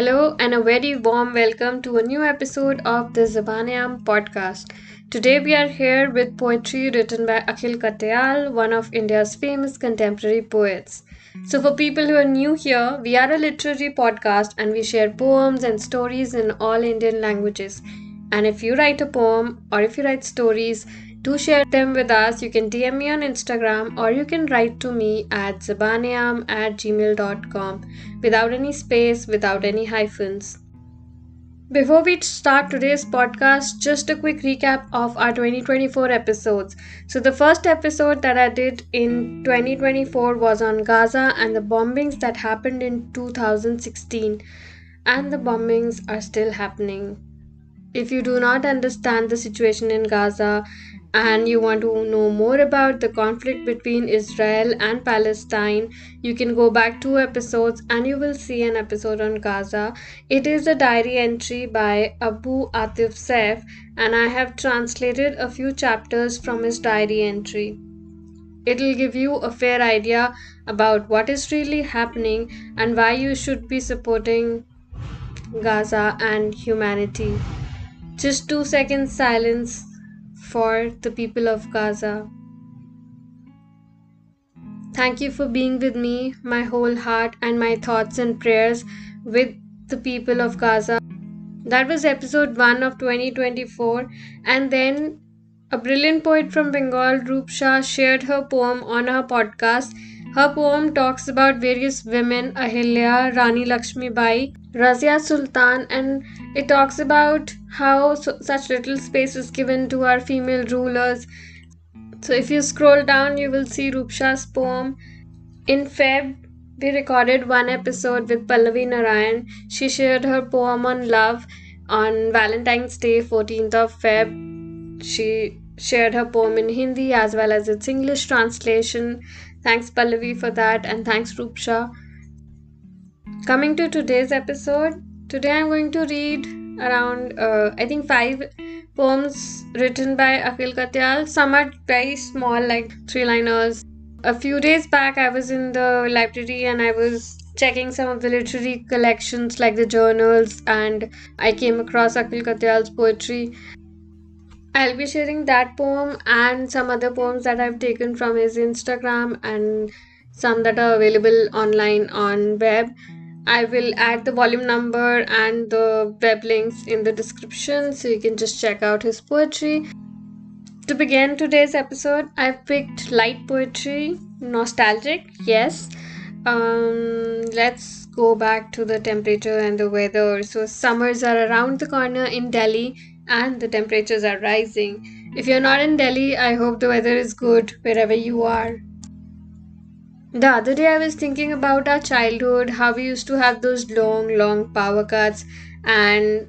Hello and a very warm welcome to a new episode of the Zabaan-e-aam podcast. Today we are here with poetry written by Akhil Katyal, one of India's famous contemporary poets. So, for people who are new here, we are a literary podcast and we share poems and stories in all Indian languages. And if you write a poem or if you write stories, do share them with us. You can DM me on Instagram or you can write to me at zabanayam at gmail.com without any space, without any hyphens. Before we start today's podcast, just a quick recap of our 2024 episodes. So, the first episode that I did in 2024 was on Gaza and the bombings that happened in 2016, and the bombings are still happening. If you do not understand the situation in Gaza and you want to know more about the conflict between Israel and Palestine, you can go back two episodes and you will see an episode on Gaza. It is a diary entry by Abu Atif Saif, and I have translated a few chapters from his diary entry. It'll give you a fair idea about what is really happening and why you should be supporting Gaza and humanity. Just two seconds silence for the people of Gaza. Thank you for being with me, my whole heart and my thoughts and prayers with the people of Gaza. That was episode 1 of 2024, and then a brilliant poet from Bengal, Rupsha, shared her poem on her podcast. Her poem talks about various women Ahilya, Rani Lakshmi Bai, Razia Sultan, and it talks about how so, such little space is given to our female rulers. So, if you scroll down, you will see Rupsha's poem. In Feb, we recorded one episode with Pallavi Narayan. She shared her poem on love on Valentine's Day, 14th of Feb. She shared her poem in Hindi as well as its English translation. Thanks, Pallavi, for that, and thanks, Rupsha. Coming to today's episode, today I'm going to read around, uh, I think, five poems written by Akhil Katyal. Some are very small, like three liners. A few days back, I was in the library and I was checking some of the literary collections, like the journals, and I came across Akhil Katyal's poetry. I'll be sharing that poem and some other poems that I've taken from his Instagram and some that are available online on web. I will add the volume number and the web links in the description so you can just check out his poetry. To begin today's episode, I've picked light poetry, nostalgic, yes. Um, let's go back to the temperature and the weather. So, summers are around the corner in Delhi and the temperatures are rising. If you're not in Delhi, I hope the weather is good wherever you are. The other day, I was thinking about our childhood, how we used to have those long, long power cuts, and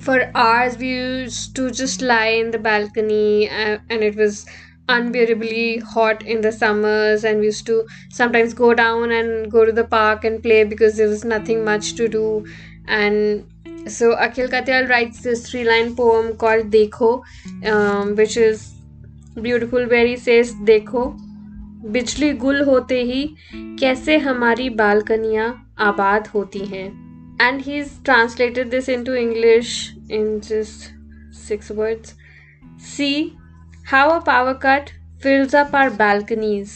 for hours we used to just lie in the balcony, and it was unbearably hot in the summers, and we used to sometimes go down and go to the park and play because there was nothing much to do. And so, Akhil Katyal writes this three line poem called Dekho, um, which is beautiful, where he says, Dekho. बिजली गुल होते ही कैसे हमारी बालकनियाँ आबाद होती हैं। And he is translated this into English in just six words see how a power cut fills up our balconies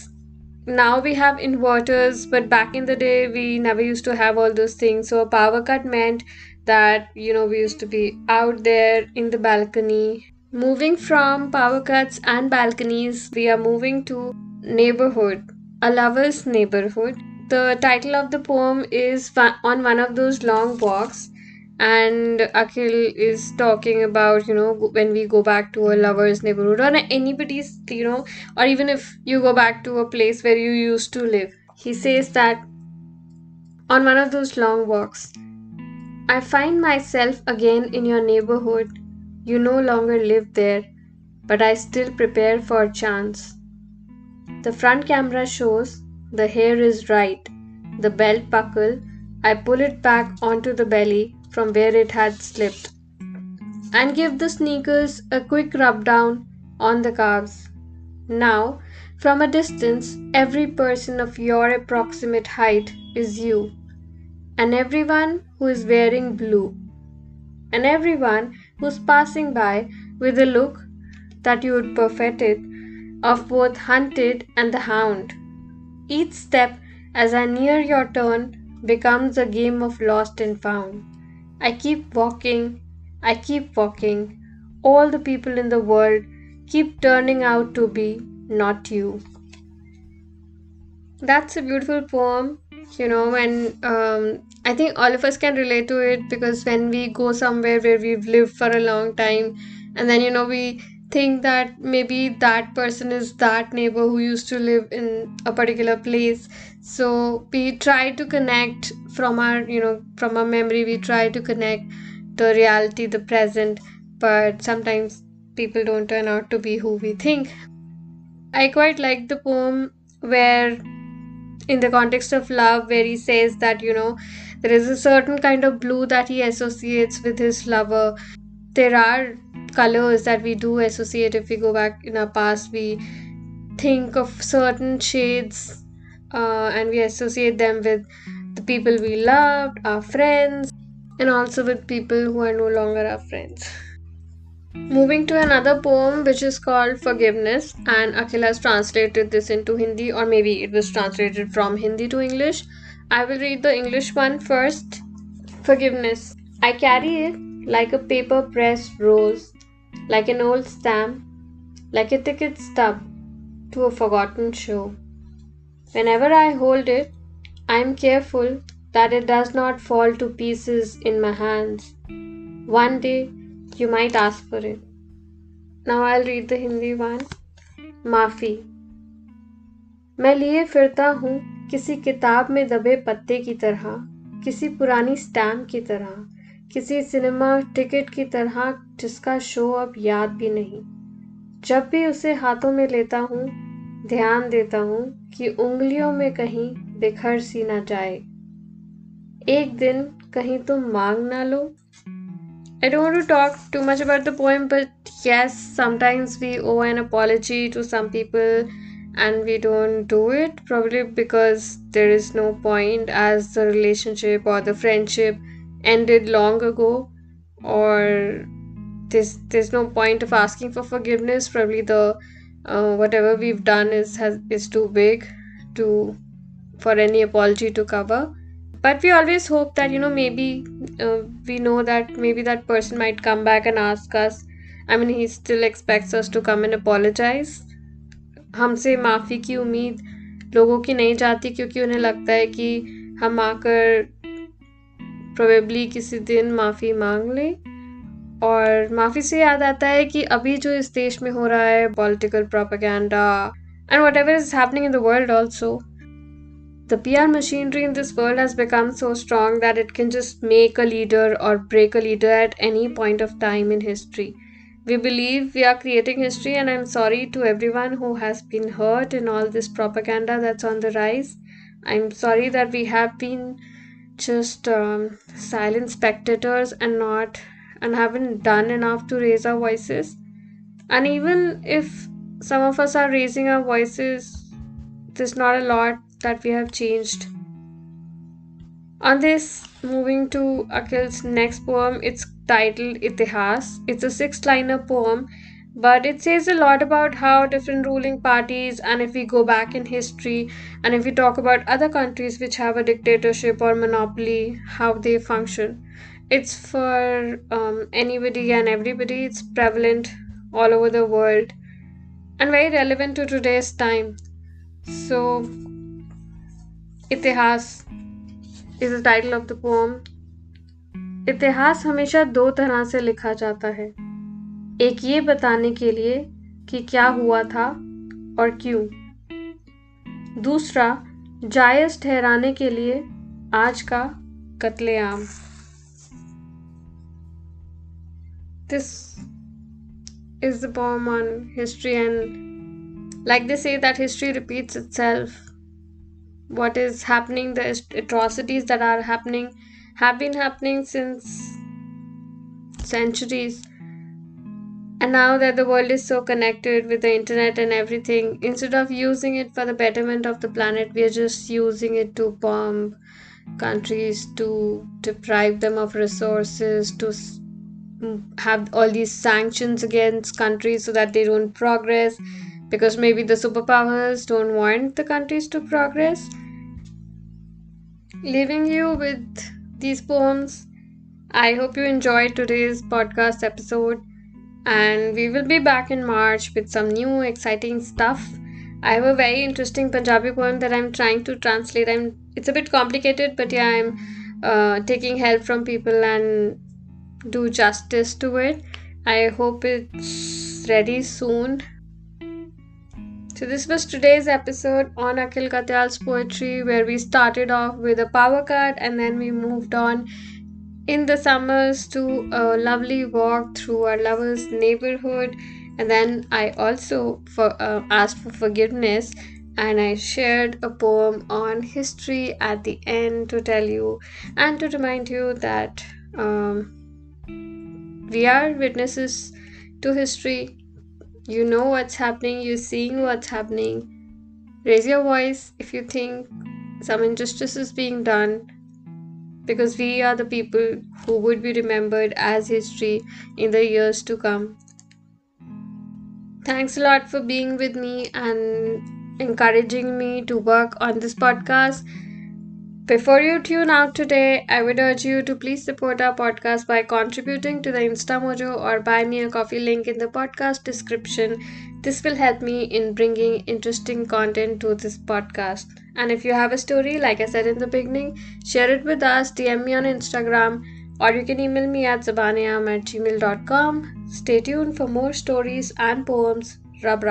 now we have inverters but back in the day we never use to have all this things so a power cut meant that you know we use to be out there in the balcony moving from power cuts and balconies we are moving to Neighborhood, a lover's neighborhood. The title of the poem is on one of those long walks, and Akhil is talking about, you know, when we go back to a lover's neighborhood or anybody's, you know, or even if you go back to a place where you used to live. He says that on one of those long walks, I find myself again in your neighborhood. You no longer live there, but I still prepare for a chance. The front camera shows the hair is right, the belt buckle. I pull it back onto the belly from where it had slipped and give the sneakers a quick rub down on the calves. Now, from a distance, every person of your approximate height is you, and everyone who is wearing blue, and everyone who's passing by with a look that you would perfect it of both hunted and the hound. Each step as I near your turn becomes a game of lost and found. I keep walking, I keep walking. All the people in the world keep turning out to be not you. That's a beautiful poem, you know, and um, I think all of us can relate to it because when we go somewhere where we've lived for a long time, and then, you know, we think that maybe that person is that neighbor who used to live in a particular place. So we try to connect from our you know from our memory we try to connect the reality the present but sometimes people don't turn out to be who we think. I quite like the poem where in the context of love where he says that you know there is a certain kind of blue that he associates with his lover. There are colors that we do associate if we go back in our past we think of certain shades uh, and we associate them with the people we loved our friends and also with people who are no longer our friends. Moving to another poem which is called forgiveness and akhil has translated this into hindi or maybe it was translated from hindi to english. I will read the english one first. Forgiveness. I carry it like a paper pressed rose, like an old stamp, like a ticket stub to a forgotten show. Whenever I hold it, I am careful that it does not fall to pieces in my hands. One day you might ask for it. Now I'll read the Hindi one. माफ़ी मैं लिए फिरता हूँ किसी किताब में दबे पत्ते की तरह किसी पुरानी स्टैम्प की तरह किसी सिनेमा टिकट की तरह जिसका शो अब याद भी नहीं जब भी उसे हाथों में लेता हूँ ध्यान देता हूँ कि उंगलियों में कहीं बिखर सी ना जाए एक दिन कहीं तुम मांग ना लो I don't want to talk too much about the poem, but yes, sometimes we owe an apology to some people and we don't do it, probably because there is no point as the relationship or the friendship ended long ago or there's there's no point of asking for forgiveness probably the uh, whatever we've done is has is too big to for any apology to cover but we always hope that you know maybe uh, we know that maybe that person might come back and ask us i mean he still expects us to come and apologize हमसे माफ़ी की उम्मीद लोगों की नहीं जाती क्योंकि उन्हें लगता है कि हम आकर प्रोबेबली किसी दिन माफ़ी मांग ले। और माफ़ी से याद आता है कि अभी जो इस देश में हो रहा है political propaganda and whatever is happening in the world also the P R machinery in this world has become so strong that it can just make a leader और break a leader at any point of time in history we believe we are creating history and I am sorry to everyone who has been hurt in all this propaganda that's on the rise I am sorry that just um, silent spectators and not and haven't done enough to raise our voices. And even if some of us are raising our voices there's not a lot that we have changed. On this moving to akhil's next poem it's titled itihas. It's a six liner poem but it says a lot about how different ruling parties and if we go back in history and if we talk about other countries which have a dictatorship or monopoly how they function it's for um, anybody and everybody it's prevalent all over the world and very relevant to today's time so itihas is the title of the poem इतिहास हमेशा दो तरह से लिखा जाता है एक ये बताने के लिए कि क्या हुआ था और क्यों। दूसरा, जायज़ ठहराने के लिए आज का कत्लेआम। This is the bomb on history and like this is that history repeats itself what is happening the atrocities that are happening have been happening since centuries and now that the world is so connected with the internet and everything, instead of using it for the betterment of the planet, we are just using it to bomb countries to deprive them of resources, to mm, have all these sanctions against countries so that they don't progress because maybe the superpowers don't want the countries to progress. Leaving you with these poems. I hope you enjoyed today's podcast episode, and we will be back in March with some new exciting stuff. I have a very interesting Punjabi poem that I'm trying to translate. I'm it's a bit complicated, but yeah, I'm uh, taking help from people and do justice to it. I hope it's ready soon. So, this was today's episode on Akhil Katyal's poetry, where we started off with a power cut and then we moved on in the summers to a lovely walk through our lover's neighborhood. And then I also for, uh, asked for forgiveness and I shared a poem on history at the end to tell you and to remind you that. Um, we are witnesses to history. You know what's happening, you're seeing what's happening. Raise your voice if you think some injustice is being done because we are the people who would be remembered as history in the years to come. Thanks a lot for being with me and encouraging me to work on this podcast. Before you tune out today, I would urge you to please support our podcast by contributing to the Instamojo or buy me a coffee link in the podcast description. This will help me in bringing interesting content to this podcast. And if you have a story, like I said in the beginning, share it with us, DM me on Instagram, or you can email me at zabaneam at gmail.com. Stay tuned for more stories and poems. Rab